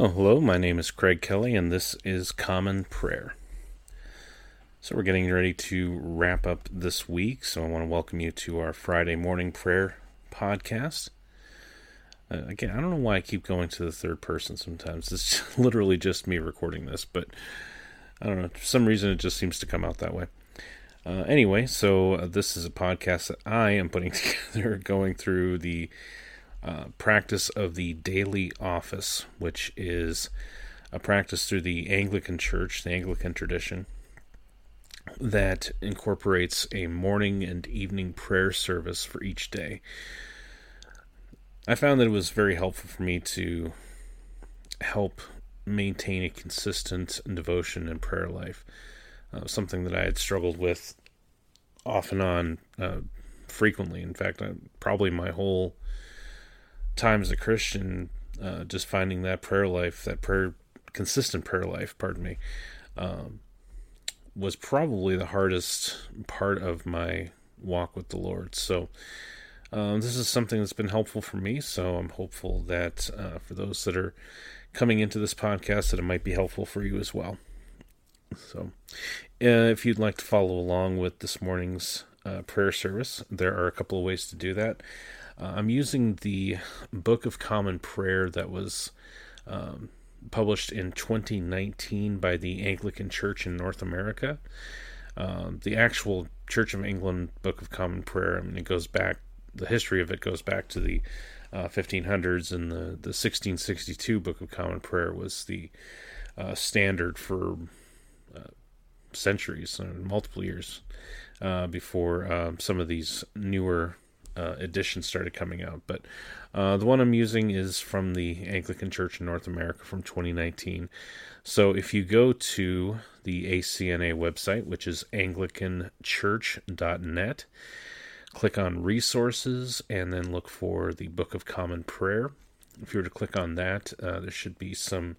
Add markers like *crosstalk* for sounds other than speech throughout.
Oh, hello. My name is Craig Kelly, and this is Common Prayer. So, we're getting ready to wrap up this week. So, I want to welcome you to our Friday morning prayer podcast. Uh, again, I don't know why I keep going to the third person sometimes. It's *laughs* literally just me recording this, but I don't know. For some reason, it just seems to come out that way. Uh, anyway, so uh, this is a podcast that I am putting *laughs* together, going through the uh, practice of the daily office, which is a practice through the Anglican Church, the Anglican tradition, that incorporates a morning and evening prayer service for each day. I found that it was very helpful for me to help maintain a consistent devotion and prayer life. Uh, something that I had struggled with off and on uh, frequently. In fact, I, probably my whole time as a Christian, uh, just finding that prayer life, that prayer, consistent prayer life, pardon me, um, was probably the hardest part of my walk with the Lord. So, um, this is something that's been helpful for me. So, I'm hopeful that uh, for those that are coming into this podcast, that it might be helpful for you as well. So, uh, if you'd like to follow along with this morning's uh, prayer service, there are a couple of ways to do that. Uh, I'm using the Book of Common Prayer that was um, published in 2019 by the Anglican Church in North America. Um, the actual Church of England Book of Common Prayer, I mean, it goes back, the history of it goes back to the uh, 1500s, and the, the 1662 Book of Common Prayer was the uh, standard for uh, centuries, uh, multiple years uh, before um, some of these newer uh, editions started coming out. But uh, the one I'm using is from the Anglican Church in North America from 2019. So if you go to the ACNA website, which is anglicanchurch.net, click on resources and then look for the Book of Common Prayer. If you were to click on that, uh, there should be some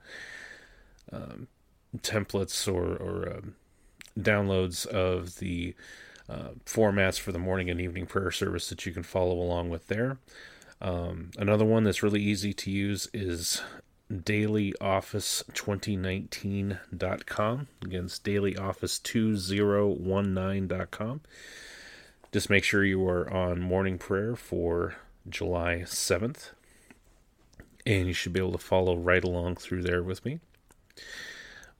um, templates or, or um, downloads of the uh, formats for the morning and evening prayer service that you can follow along with there. Um, another one that's really easy to use is dailyoffice2019.com. Again, it's dailyoffice2019.com. Just make sure you are on morning prayer for July 7th, and you should be able to follow right along through there with me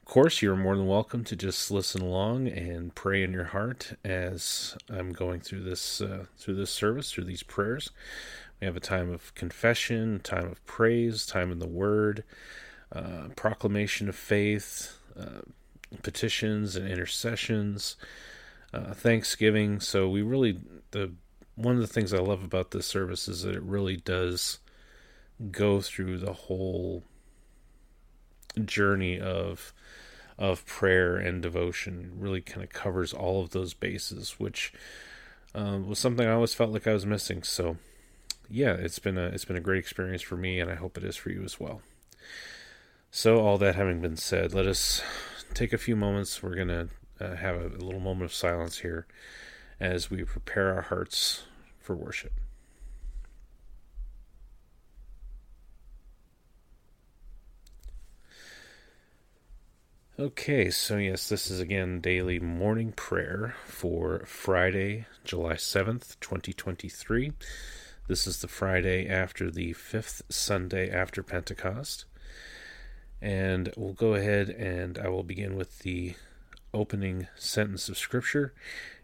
course, you're more than welcome to just listen along and pray in your heart as I'm going through this uh, through this service, through these prayers. We have a time of confession, time of praise, time in the Word, uh, proclamation of faith, uh, petitions and intercessions, uh, Thanksgiving. So we really the one of the things I love about this service is that it really does go through the whole journey of of prayer and devotion really kind of covers all of those bases, which um, was something I always felt like I was missing. So, yeah, it's been a it's been a great experience for me, and I hope it is for you as well. So, all that having been said, let us take a few moments. We're gonna uh, have a, a little moment of silence here as we prepare our hearts for worship. Okay, so yes, this is again daily morning prayer for Friday, July 7th, 2023. This is the Friday after the fifth Sunday after Pentecost. And we'll go ahead and I will begin with the opening sentence of Scripture.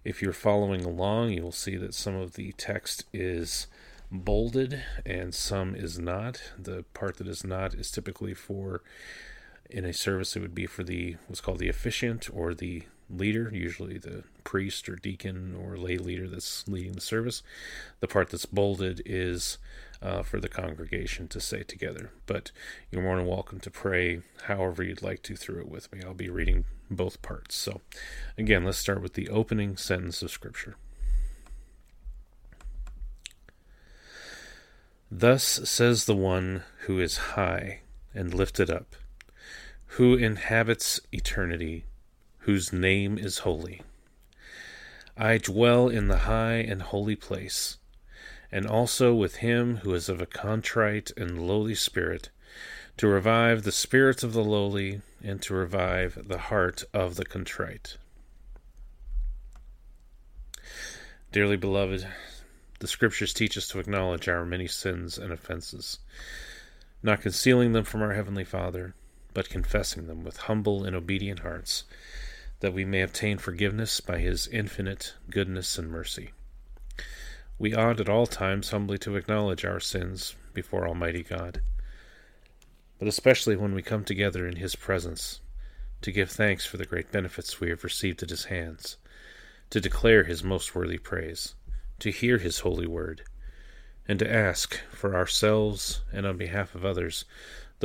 If you're following along, you will see that some of the text is bolded and some is not. The part that is not is typically for in a service it would be for the what's called the officiant or the leader usually the priest or deacon or lay leader that's leading the service. The part that's bolded is uh, for the congregation to say together. But you're more than welcome to pray however you'd like to through it with me. I'll be reading both parts. So again let's start with the opening sentence of scripture. Thus says the one who is high and lifted up who inhabits eternity, whose name is holy. I dwell in the high and holy place, and also with him who is of a contrite and lowly spirit, to revive the spirits of the lowly, and to revive the heart of the contrite. Dearly beloved, the Scriptures teach us to acknowledge our many sins and offenses, not concealing them from our Heavenly Father, but confessing them with humble and obedient hearts, that we may obtain forgiveness by His infinite goodness and mercy. We ought at all times humbly to acknowledge our sins before Almighty God but especially when we come together in His presence to give thanks for the great benefits we have received at His hands, to declare His most worthy praise, to hear His holy word, and to ask for ourselves and on behalf of others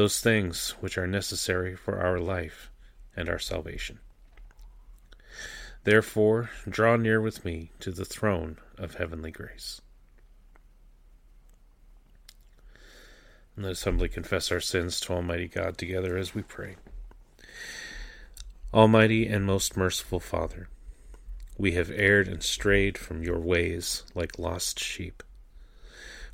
those things which are necessary for our life and our salvation. Therefore, draw near with me to the throne of heavenly grace. And Let us humbly confess our sins to Almighty God together as we pray. Almighty and most merciful Father, we have erred and strayed from your ways like lost sheep.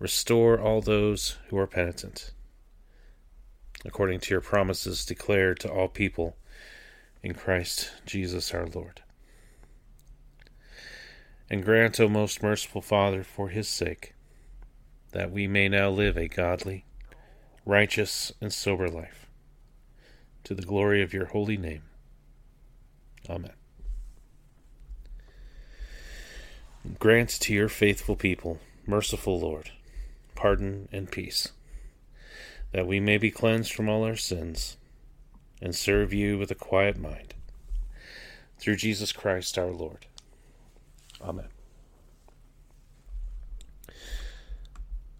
Restore all those who are penitent. According to your promises declared to all people in Christ Jesus our Lord. And grant, O most merciful Father, for his sake, that we may now live a godly, righteous, and sober life. To the glory of your holy name. Amen. Grant to your faithful people, merciful Lord, pardon and peace, that we may be cleansed from all our sins and serve you with a quiet mind. Through Jesus Christ our Lord. Amen.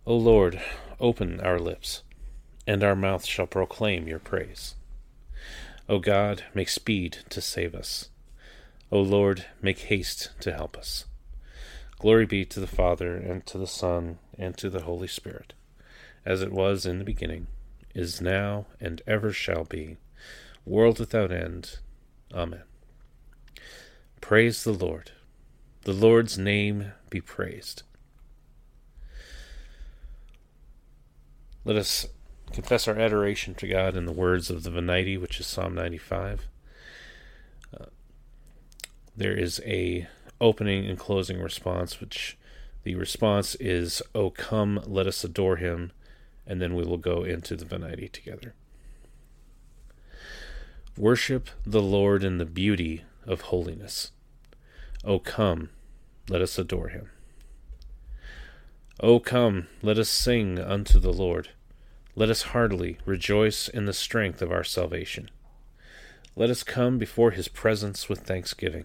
O Lord, open our lips and our mouth shall proclaim your praise. O God, make speed to save us. O Lord, make haste to help us. Glory be to the Father, and to the Son, and to the Holy Spirit, as it was in the beginning, is now, and ever shall be, world without end. Amen. Praise the Lord. The Lord's name be praised. Let us confess our adoration to God in the words of the Venite, which is Psalm 95. Uh, there is a opening and closing response, which the response is, "O come, let us adore him," and then we will go into the Venite together. Worship the Lord in the beauty of holiness. O come, let us adore him. O come, let us sing unto the Lord. Let us heartily rejoice in the strength of our salvation. Let us come before his presence with thanksgiving,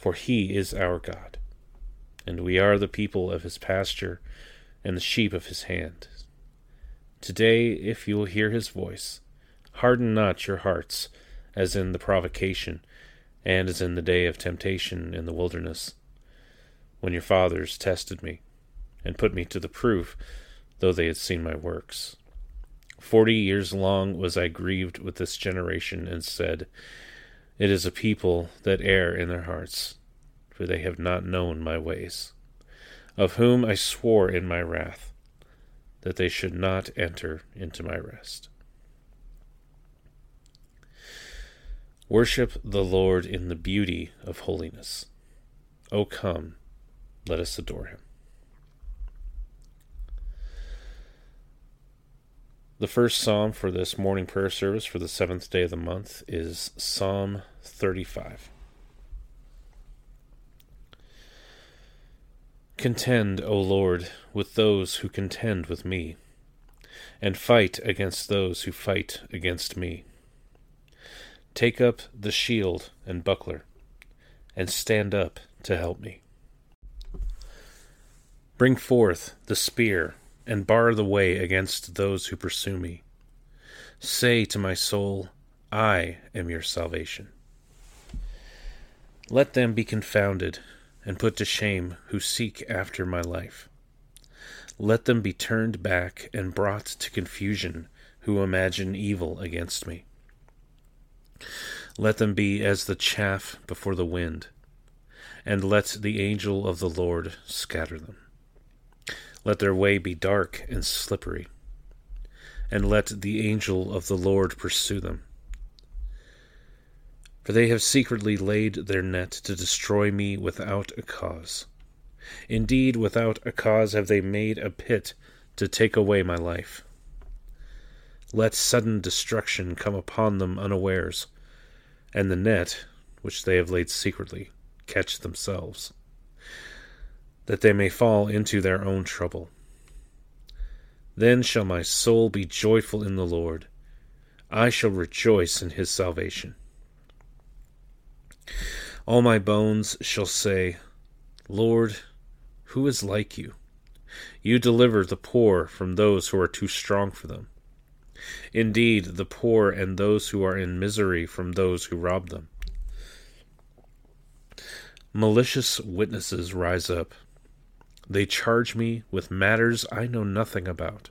For he is our God, and we are the people of his pasture, and the sheep of his hand. Today, if you will hear his voice, harden not your hearts, as in the provocation, and as in the day of temptation in the wilderness, when your fathers tested me, and put me to the proof, though they had seen my works. Forty years long was I grieved with this generation, and said, It is a people that err in their hearts, for they have not known my ways, of whom I swore in my wrath, that they should not enter into my rest. Worship the Lord in the beauty of holiness. O come, let us adore him. The first psalm for this morning prayer service for the seventh day of the month is Psalm 35. Contend, O Lord, with those who contend with me, and fight against those who fight against me. Take up the shield and buckler, and stand up to help me. Bring forth the spear and bar the way against those who pursue me. Say to my soul, I am your salvation. Let them be confounded and put to shame who seek after my life. Let them be turned back and brought to confusion who imagine evil against me. Let them be as the chaff before the wind, and let the angel of the Lord scatter them. Let their way be dark and slippery, and let the angel of the Lord pursue them. For they have secretly laid their net to destroy me without a cause. Indeed, without a cause have they made a pit to take away my life. Let sudden destruction come upon them unawares, and the net, which they have laid secretly, catch themselves that they may fall into their own trouble. Then shall my soul be joyful in the Lord. I shall rejoice in his salvation. All my bones shall say, Lord, who is like you? You deliver the poor from those who are too strong for them. Indeed, the poor and those who are in misery from those who rob them. Malicious witnesses rise up they charge me with matters I know nothing about.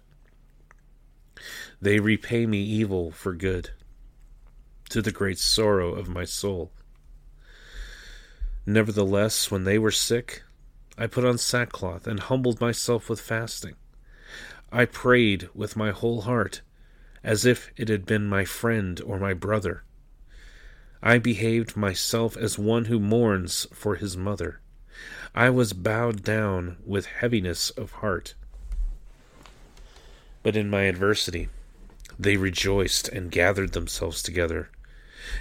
They repay me evil for good, to the great sorrow of my soul. Nevertheless, when they were sick, I put on sackcloth and humbled myself with fasting. I prayed with my whole heart, as if it had been my friend or my brother. I behaved myself as one who mourns for his mother. I was bowed down with heaviness of heart. But in my adversity, they rejoiced and gathered themselves together.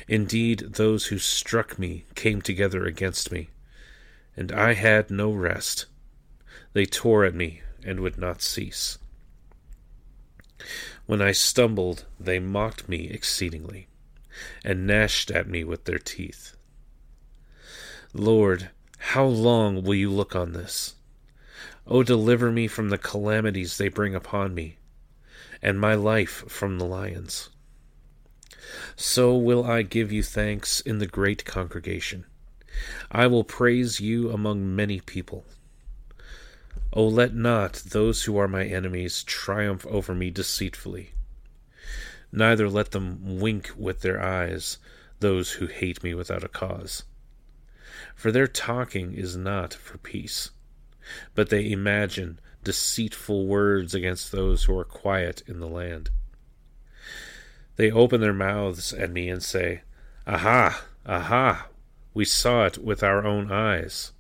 Indeed, those who struck me came together against me, and I had no rest. They tore at me and would not cease. When I stumbled, they mocked me exceedingly, and gnashed at me with their teeth. Lord, how long will you look on this? O deliver me from the calamities they bring upon me, and my life from the lions. So will I give you thanks in the great congregation. I will praise you among many people. O let not those who are my enemies triumph over me deceitfully. Neither let them wink with their eyes, those who hate me without a cause for their talking is not for peace, but they imagine deceitful words against those who are quiet in the land. They open their mouths at me and say, Aha, aha, we saw it with our own eyes.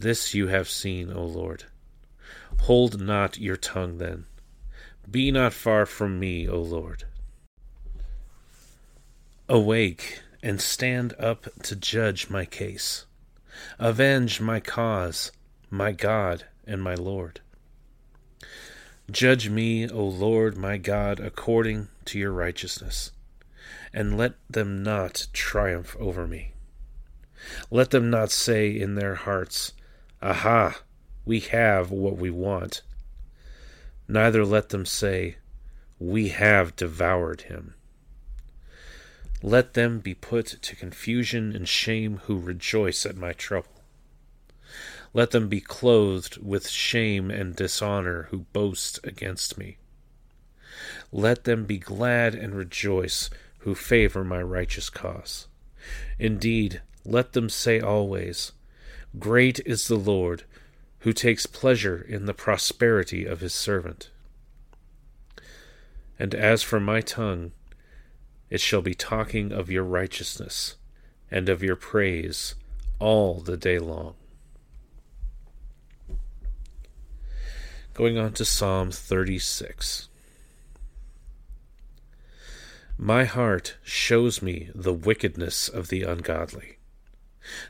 This you have seen, O Lord. Hold not your tongue then. Be not far from me, O Lord. Awake and stand up to judge my case. Avenge my cause, my God and my Lord. Judge me, O Lord my God, according to your righteousness, and let them not triumph over me. Let them not say in their hearts, Aha, we have what we want. Neither let them say, We have devoured him. Let them be put to confusion and shame who rejoice at my trouble. Let them be clothed with shame and dishonor who boast against me. Let them be glad and rejoice who favor my righteous cause. Indeed, let them say always, Great is the Lord, who takes pleasure in the prosperity of his servant. And as for my tongue, it shall be talking of your righteousness and of your praise all the day long. Going on to Psalm 36. My heart shows me the wickedness of the ungodly.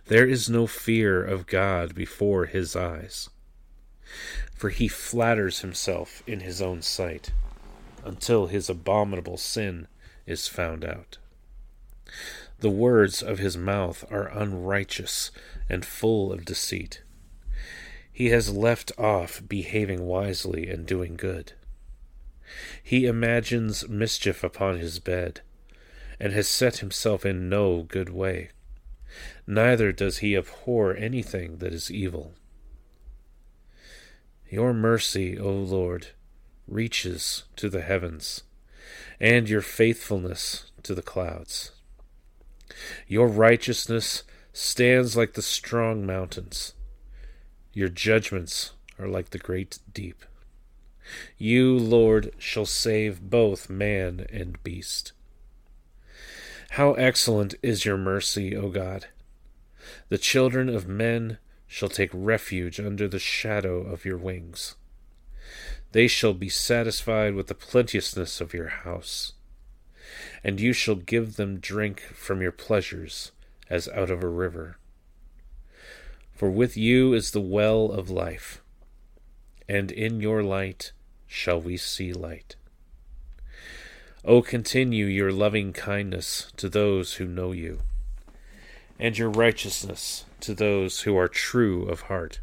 There is no fear of God before his eyes, for he flatters himself in his own sight until his abominable sin is found out. The words of his mouth are unrighteous and full of deceit. He has left off behaving wisely and doing good. He imagines mischief upon his bed, and has set himself in no good way. Neither does he abhor anything that is evil. Your mercy, O Lord, reaches to the heavens, and your faithfulness to the clouds. Your righteousness stands like the strong mountains. Your judgments are like the great deep. You, Lord, shall save both man and beast. How excellent is your mercy, O God! The children of men shall take refuge under the shadow of your wings. They shall be satisfied with the plenteousness of your house and you shall give them drink from your pleasures as out of a river. For with you is the well of life, and in your light shall we see light. O continue your loving kindness to those who know you, and your righteousness to those who are true of heart.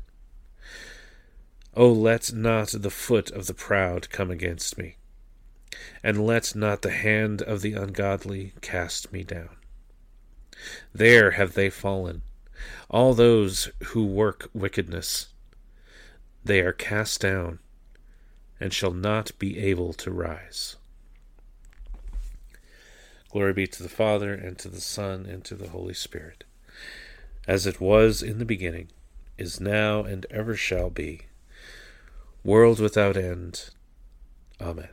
O let not the foot of the proud come against me and let not the hand of the ungodly cast me down. There have they fallen, all those who work wickedness. They are cast down, and shall not be able to rise. Glory be to the Father, and to the Son, and to the Holy Spirit, as it was in the beginning, is now, and ever shall be, world without end. Amen.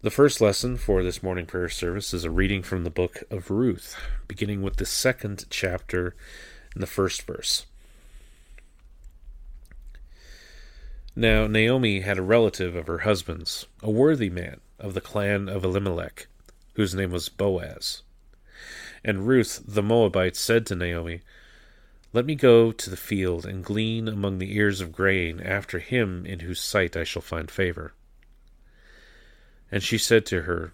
The first lesson for this morning prayer service is a reading from the book of Ruth, beginning with the second chapter and the first verse. Now, Naomi had a relative of her husband's, a worthy man of the clan of Elimelech, whose name was Boaz. And Ruth the Moabite said to Naomi, Let me go to the field and glean among the ears of grain after him in whose sight I shall find favor. And she said to her,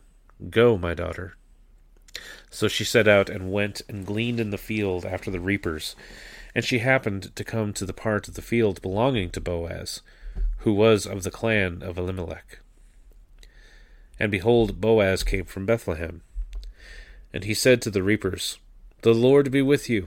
Go, my daughter. So she set out and went and gleaned in the field after the reapers. And she happened to come to the part of the field belonging to Boaz, who was of the clan of Elimelech. And behold, Boaz came from Bethlehem. And he said to the reapers, The Lord be with you.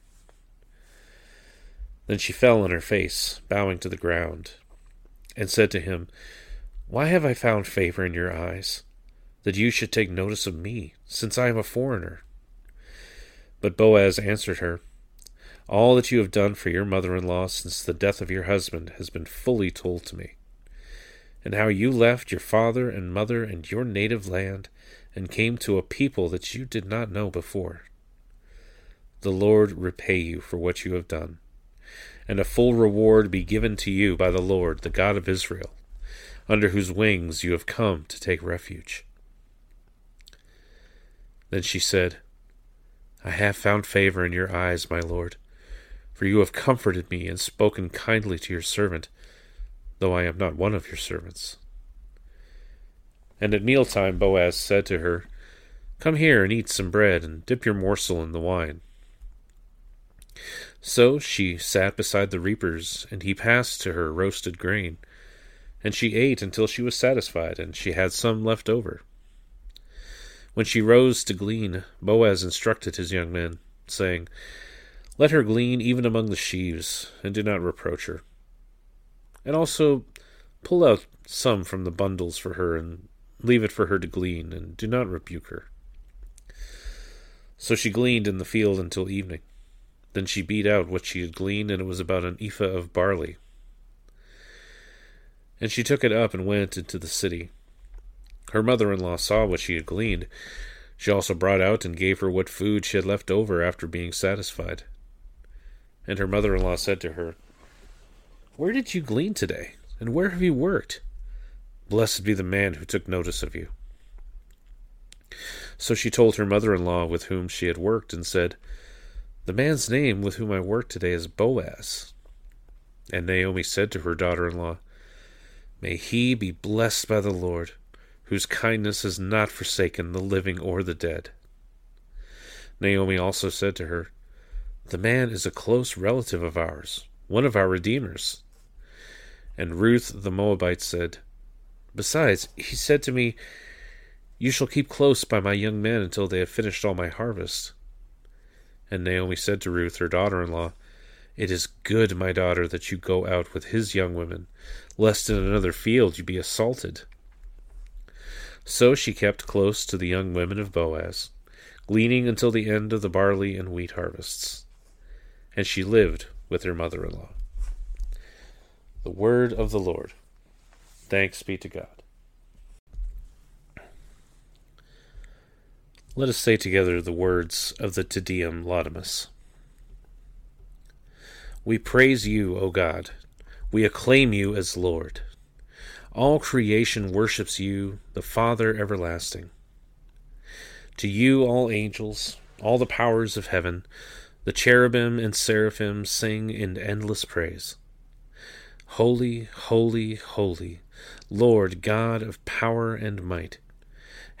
Then she fell on her face, bowing to the ground, and said to him, why have I found favor in your eyes, that you should take notice of me, since I am a foreigner? But Boaz answered her, All that you have done for your mother in law since the death of your husband has been fully told to me, and how you left your father and mother and your native land, and came to a people that you did not know before. The Lord repay you for what you have done, and a full reward be given to you by the Lord, the God of Israel under whose wings you have come to take refuge. Then she said, I have found favor in your eyes, my lord, for you have comforted me and spoken kindly to your servant, though I am not one of your servants. And at mealtime Boaz said to her, Come here and eat some bread, and dip your morsel in the wine. So she sat beside the reapers, and he passed to her roasted grain. And she ate until she was satisfied, and she had some left over. When she rose to glean, Boaz instructed his young men, saying, Let her glean even among the sheaves, and do not reproach her. And also pull out some from the bundles for her, and leave it for her to glean, and do not rebuke her. So she gleaned in the field until evening. Then she beat out what she had gleaned, and it was about an ephah of barley. And she took it up and went into the city. Her mother in law saw what she had gleaned. She also brought out and gave her what food she had left over after being satisfied. And her mother in law said to her, Where did you glean today? And where have you worked? Blessed be the man who took notice of you. So she told her mother in law with whom she had worked, and said, The man's name with whom I worked today is Boaz. And Naomi said to her daughter in law, May he be blessed by the Lord, whose kindness has not forsaken the living or the dead. Naomi also said to her, The man is a close relative of ours, one of our redeemers. And Ruth the Moabite said, Besides, he said to me, You shall keep close by my young men until they have finished all my harvest. And Naomi said to Ruth, her daughter in law, It is good, my daughter, that you go out with his young women, lest in another field you be assaulted. So she kept close to the young women of Boaz, gleaning until the end of the barley and wheat harvests. And she lived with her mother in law. The word of the Lord. Thanks be to God. Let us say together the words of the Te Deum Laudamus. We praise you, O God. We acclaim you as Lord. All creation worships you, the Father everlasting. To you, all angels, all the powers of heaven, the cherubim and seraphim sing in endless praise. Holy, holy, holy Lord God of power and might,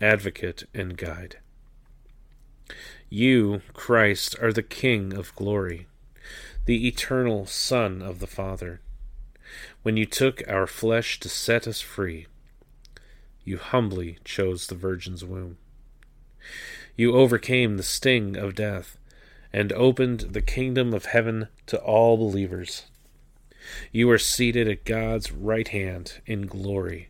advocate and guide. You, Christ, are the King of glory, the eternal Son of the Father. When you took our flesh to set us free, you humbly chose the Virgin's womb. You overcame the sting of death and opened the kingdom of heaven to all believers. You are seated at God's right hand in glory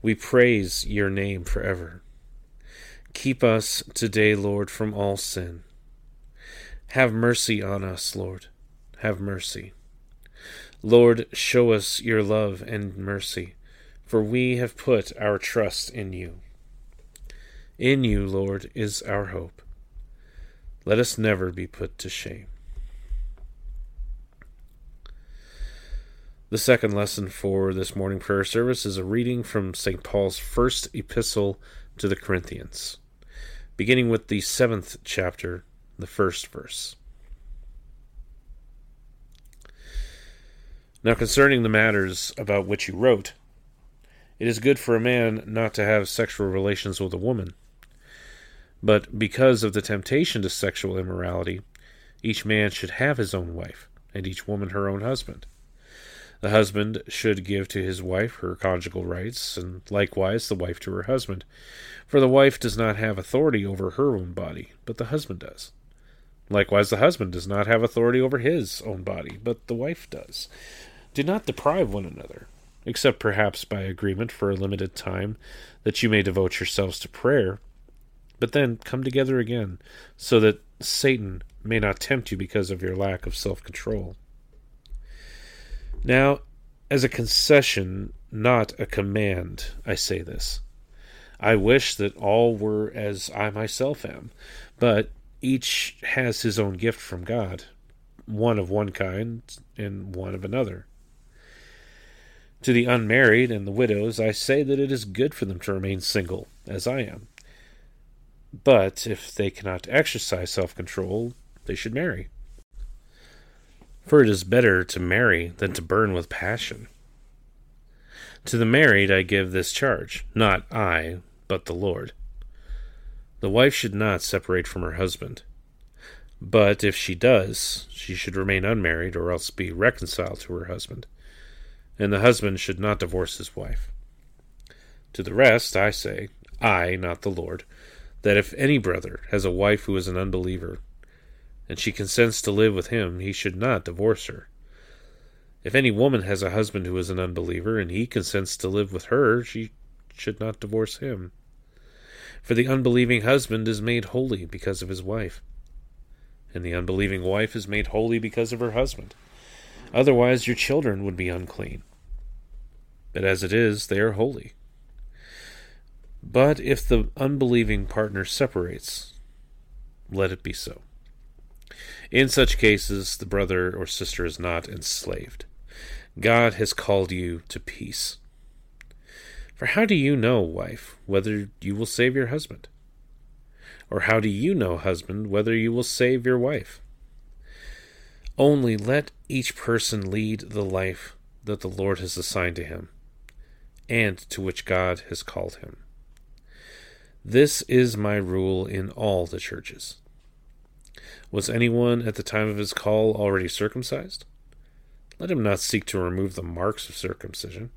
we praise your name forever. Keep us today, Lord, from all sin. Have mercy on us, Lord. Have mercy. Lord, show us your love and mercy, for we have put our trust in you. In you, Lord, is our hope. Let us never be put to shame. The second lesson for this morning prayer service is a reading from St. Paul's first epistle to the Corinthians, beginning with the seventh chapter, the first verse. Now, concerning the matters about which you wrote, it is good for a man not to have sexual relations with a woman. But because of the temptation to sexual immorality, each man should have his own wife, and each woman her own husband. The husband should give to his wife her conjugal rights, and likewise the wife to her husband. For the wife does not have authority over her own body, but the husband does. Likewise, the husband does not have authority over his own body, but the wife does. Do not deprive one another, except perhaps by agreement for a limited time, that you may devote yourselves to prayer. But then come together again, so that Satan may not tempt you because of your lack of self control. Now, as a concession, not a command, I say this. I wish that all were as I myself am, but each has his own gift from God, one of one kind and one of another. To the unmarried and the widows, I say that it is good for them to remain single, as I am. But if they cannot exercise self control, they should marry. For it is better to marry than to burn with passion. To the married I give this charge, not I, but the Lord. The wife should not separate from her husband. But if she does, she should remain unmarried or else be reconciled to her husband. And the husband should not divorce his wife. To the rest I say, I, not the Lord, that if any brother has a wife who is an unbeliever, and she consents to live with him, he should not divorce her. If any woman has a husband who is an unbeliever, and he consents to live with her, she should not divorce him. For the unbelieving husband is made holy because of his wife, and the unbelieving wife is made holy because of her husband. Otherwise, your children would be unclean. But as it is, they are holy. But if the unbelieving partner separates, let it be so. In such cases, the brother or sister is not enslaved. God has called you to peace. For how do you know, wife, whether you will save your husband? Or how do you know, husband, whether you will save your wife? Only let each person lead the life that the Lord has assigned to him, and to which God has called him. This is my rule in all the churches. Was anyone at the time of his call already circumcised? Let him not seek to remove the marks of circumcision.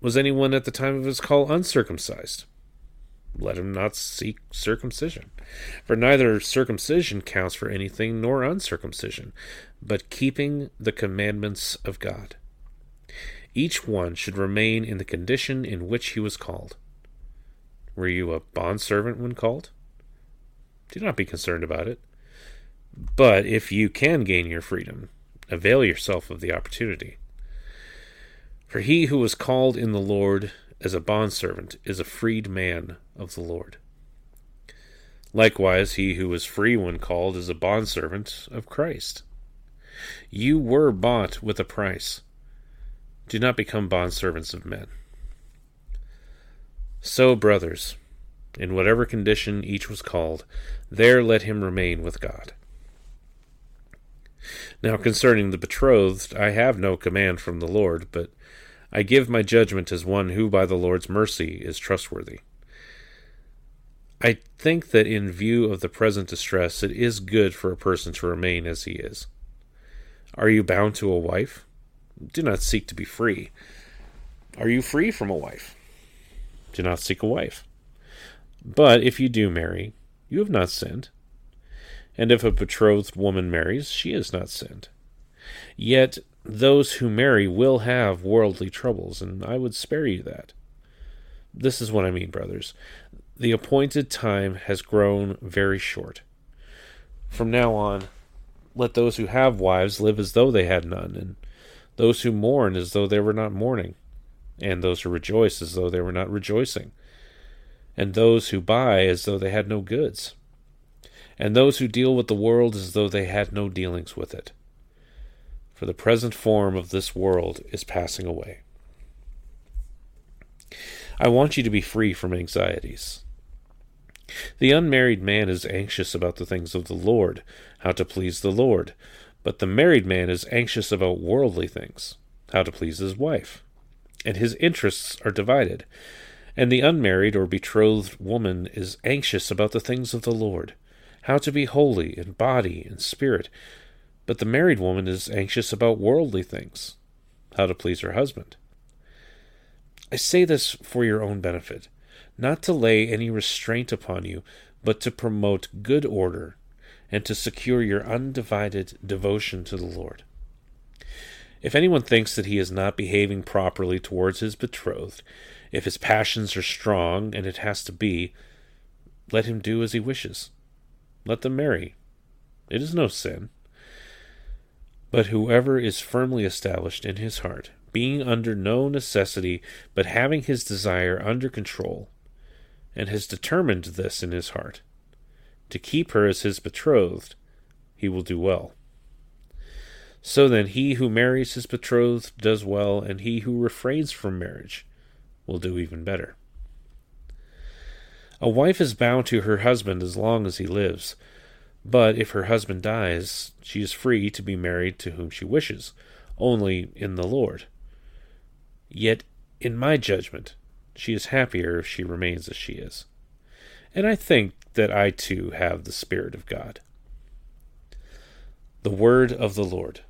Was anyone at the time of his call uncircumcised? Let him not seek circumcision. For neither circumcision counts for anything nor uncircumcision, but keeping the commandments of God. Each one should remain in the condition in which he was called. Were you a bondservant when called? Do not be concerned about it. But if you can gain your freedom, avail yourself of the opportunity. For he who was called in the Lord as a bondservant is a freed man of the Lord. Likewise, he who was free when called is a bondservant of Christ. You were bought with a price. Do not become bondservants of men. So, brothers, in whatever condition each was called, there let him remain with God. Now concerning the betrothed, I have no command from the Lord, but I give my judgment as one who by the Lord's mercy is trustworthy. I think that in view of the present distress, it is good for a person to remain as he is. Are you bound to a wife? Do not seek to be free. Are you free from a wife? Do not seek a wife. But if you do marry, you have not sinned. And if a betrothed woman marries, she has not sinned. Yet those who marry will have worldly troubles, and I would spare you that. This is what I mean, brothers. The appointed time has grown very short. From now on, let those who have wives live as though they had none, and those who mourn as though they were not mourning, and those who rejoice as though they were not rejoicing, and those who buy as though they had no goods and those who deal with the world as though they had no dealings with it. For the present form of this world is passing away. I want you to be free from anxieties. The unmarried man is anxious about the things of the Lord, how to please the Lord, but the married man is anxious about worldly things, how to please his wife. And his interests are divided. And the unmarried or betrothed woman is anxious about the things of the Lord, how to be holy in body and spirit, but the married woman is anxious about worldly things, how to please her husband. I say this for your own benefit, not to lay any restraint upon you, but to promote good order and to secure your undivided devotion to the Lord. If anyone thinks that he is not behaving properly towards his betrothed, if his passions are strong, and it has to be, let him do as he wishes. Let them marry. It is no sin. But whoever is firmly established in his heart, being under no necessity, but having his desire under control, and has determined this in his heart, to keep her as his betrothed, he will do well. So then, he who marries his betrothed does well, and he who refrains from marriage will do even better. A wife is bound to her husband as long as he lives, but if her husband dies, she is free to be married to whom she wishes, only in the Lord. Yet, in my judgment, she is happier if she remains as she is. And I think that I too have the Spirit of God. The Word of the Lord.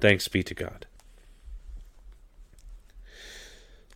Thanks be to God.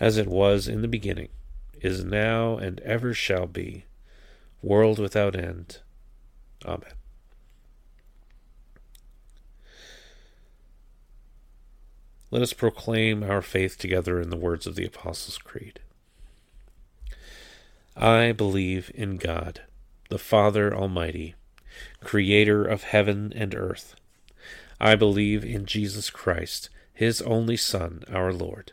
as it was in the beginning, is now, and ever shall be, world without end. Amen. Let us proclaim our faith together in the words of the Apostles' Creed. I believe in God, the Father Almighty, creator of heaven and earth. I believe in Jesus Christ, his only Son, our Lord.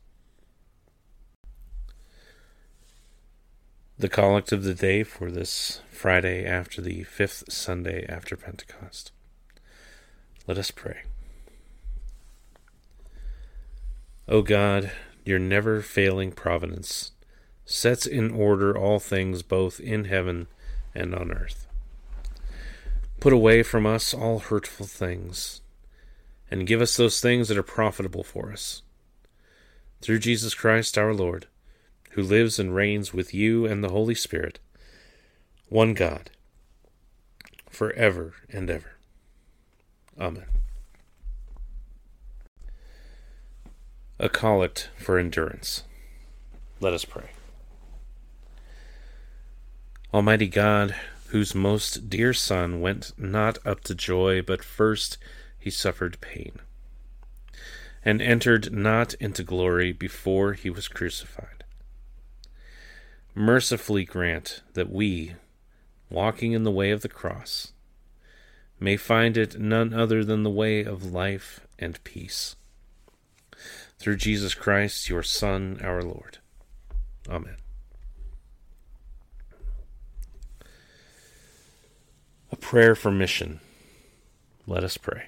The collect of the day for this Friday after the fifth Sunday after Pentecost. Let us pray. O God, your never failing providence sets in order all things both in heaven and on earth. Put away from us all hurtful things and give us those things that are profitable for us. Through Jesus Christ our Lord, who lives and reigns with you and the Holy Spirit, one God, for ever and ever. Amen. A collect for endurance. Let us pray. Almighty God, whose most dear Son went not up to joy, but first he suffered pain, and entered not into glory before he was crucified. Mercifully grant that we, walking in the way of the cross, may find it none other than the way of life and peace. Through Jesus Christ, your Son, our Lord. Amen. A prayer for mission. Let us pray.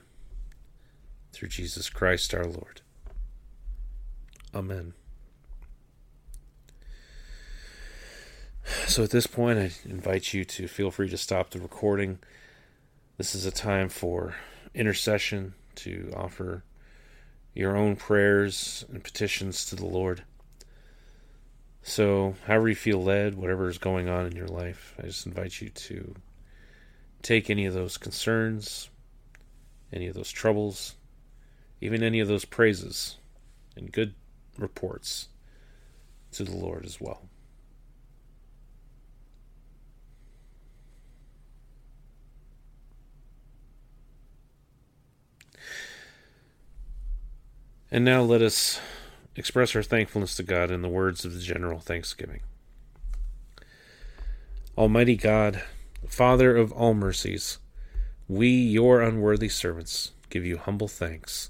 through Jesus Christ our Lord. Amen. So at this point, I invite you to feel free to stop the recording. This is a time for intercession to offer your own prayers and petitions to the Lord. So, however you feel led, whatever is going on in your life, I just invite you to take any of those concerns, any of those troubles, even any of those praises and good reports to the Lord as well. And now let us express our thankfulness to God in the words of the general thanksgiving. Almighty God, Father of all mercies, we, your unworthy servants, give you humble thanks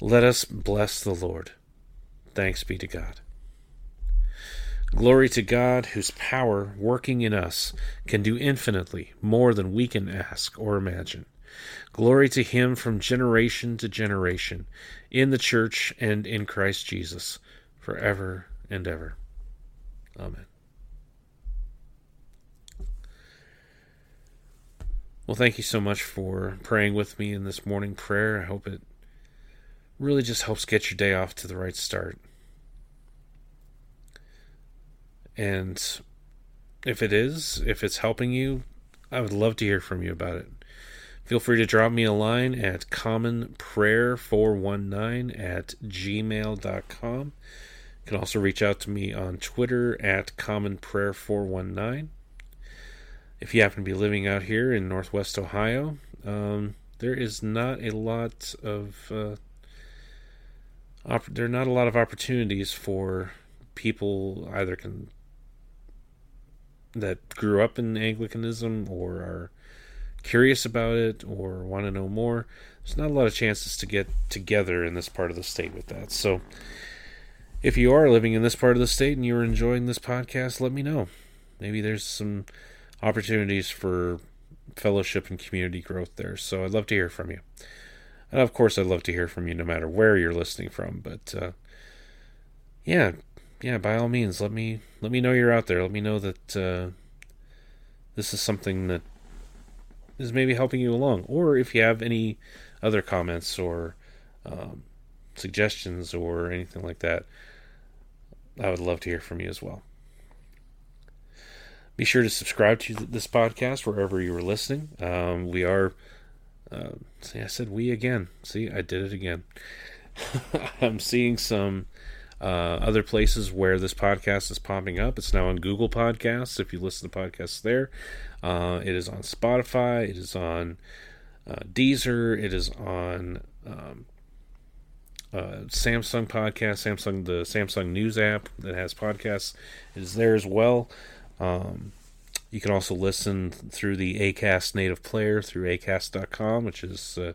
Let us bless the Lord. Thanks be to God. Glory to God, whose power, working in us, can do infinitely more than we can ask or imagine. Glory to Him from generation to generation, in the church and in Christ Jesus, forever and ever. Amen. Well, thank you so much for praying with me in this morning prayer. I hope it really just helps get your day off to the right start. And if it is, if it's helping you, I would love to hear from you about it. Feel free to drop me a line at commonprayer419 at gmail.com. You can also reach out to me on Twitter at commonprayer419. If you happen to be living out here in Northwest Ohio, um, there is not a lot of uh, op- there are not a lot of opportunities for people either can that grew up in Anglicanism or are curious about it or want to know more. There's not a lot of chances to get together in this part of the state with that. So, if you are living in this part of the state and you're enjoying this podcast, let me know. Maybe there's some opportunities for fellowship and community growth there. So, I'd love to hear from you. And of course, I'd love to hear from you no matter where you're listening from. But uh, yeah, yeah, by all means, let me let me know you're out there. Let me know that uh, this is something that is maybe helping you along, or if you have any other comments or um, suggestions or anything like that, I would love to hear from you as well. Be sure to subscribe to this podcast wherever you are listening. Um, we are, uh, see, I said we again. See, I did it again. *laughs* I'm seeing some uh, other places where this podcast is popping up. It's now on Google Podcasts. If you listen to podcasts there, uh, it is on Spotify. It is on uh, Deezer. It is on um, uh, Samsung Podcast, Samsung the Samsung News app that has podcasts. Is there as well. Um, you can also listen through the Acast native player through acast.com, which is uh,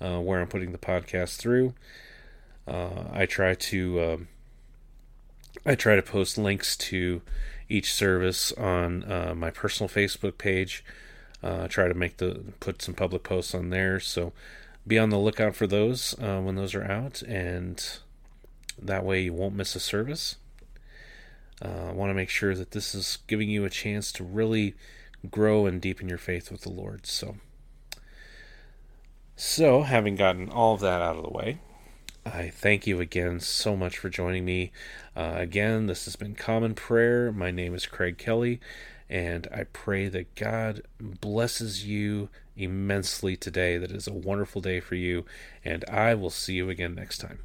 uh, where I'm putting the podcast through. Uh, I try to um, I try to post links to each service on uh, my personal Facebook page. Uh, try to make the put some public posts on there, so be on the lookout for those uh, when those are out, and that way you won't miss a service. Uh, I want to make sure that this is giving you a chance to really grow and deepen your faith with the Lord. So, so having gotten all of that out of the way, I thank you again so much for joining me. Uh, again, this has been Common Prayer. My name is Craig Kelly, and I pray that God blesses you immensely today. That is a wonderful day for you, and I will see you again next time.